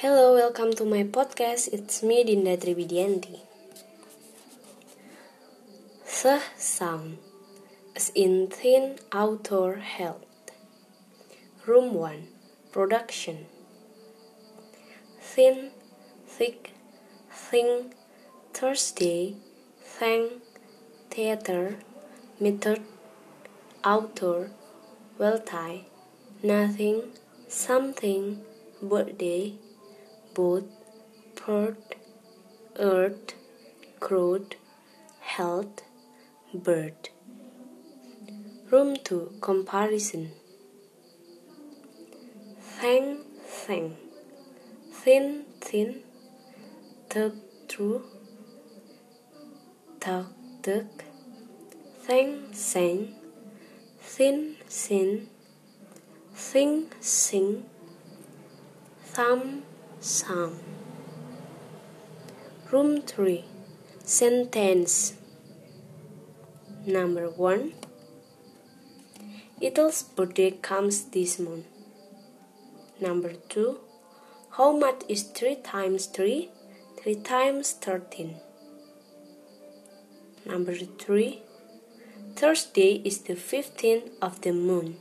Hello, welcome to my podcast. It's me Dinda Trividianti. The sound as in thin outdoor health. Room 1 Production Thin, thick, thin, Thursday, thank, theater, method, outdoor, well tie, nothing, something, birthday both port, earth, crude, health, bird. Room 2 Comparison. Thang, thang, thin, thin, thug, through, thug, thug, thang, sang, thin, sin, thing, sing, thumb, Psalm. Room 3 Sentence Number 1 Ethel's birthday comes this month. Number 2 How much is 3 times 3? 3 times 13. Number 3 Thursday is the 15th of the moon.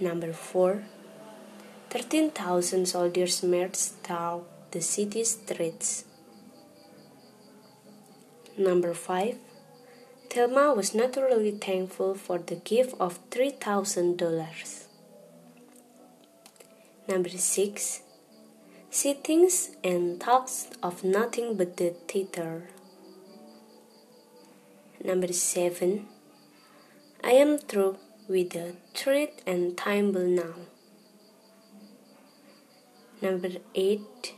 Number 4 13,000 soldiers marched down the city streets. Number 5. Thelma was naturally thankful for the gift of $3,000. Number 6. She thinks and talks of nothing but the theater. Number 7. I am through with the treat and time will now. Number 8.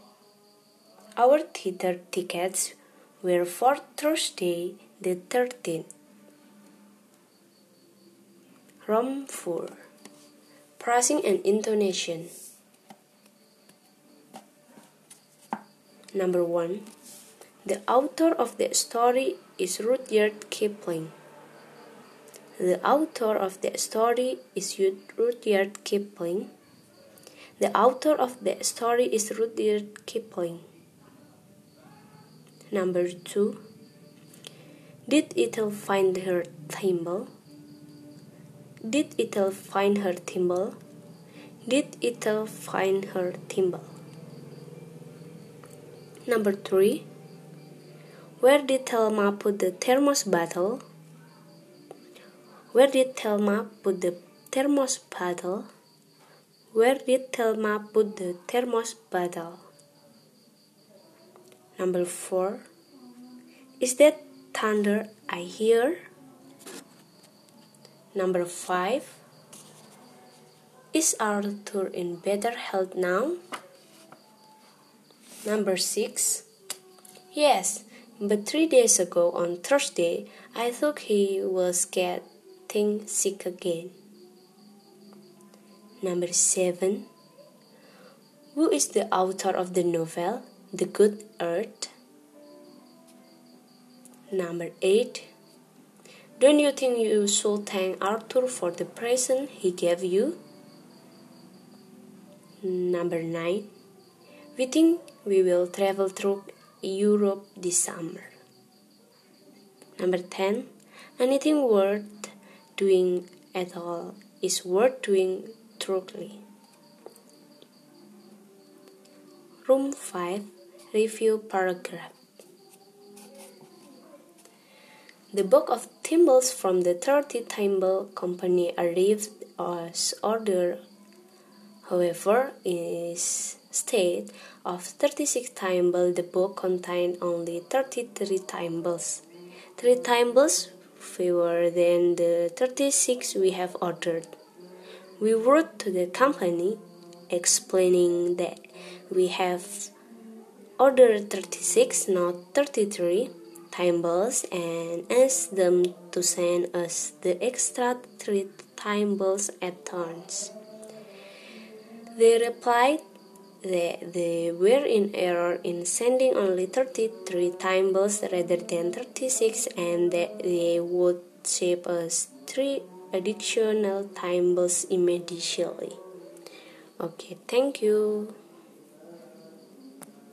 Our theater tickets were for Thursday the 13th. Room 4. Phrasing and intonation. Number 1. The author of the story is Rudyard Kipling. The author of the story is Rudyard Kipling. The author of the story is Rudyard Kipling. Number 2. Did Ethel find her thimble? Did Ethel find her thimble? Did Ethel find her thimble? Number 3. Where did Thelma put the thermos bottle? Where did Thelma put the thermos bottle? Where did Thelma put the thermos bottle? Number 4. Is that thunder I hear? Number 5. Is Arthur in better health now? Number 6. Yes, but three days ago on Thursday, I thought he was getting sick again. Number 7. Who is the author of the novel The Good Earth? Number 8. Don't you think you should thank Arthur for the present he gave you? Number 9. We think we will travel through Europe this summer. Number 10. Anything worth doing at all is worth doing Room 5 Review Paragraph The book of thimbles from the 30 Thimble Company arrived as ordered. However, in state of 36 thimble, the book contained only 33 thimbles. Three thimbles fewer than the 36 we have ordered. We wrote to the company explaining that we have ordered 36, not 33 thimbles and asked them to send us the extra 3 thimbles at turns. They replied that they were in error in sending only 33 thimbles rather than 36 and that they would ship us 3 additional thimbles immediately. Okay, thank you.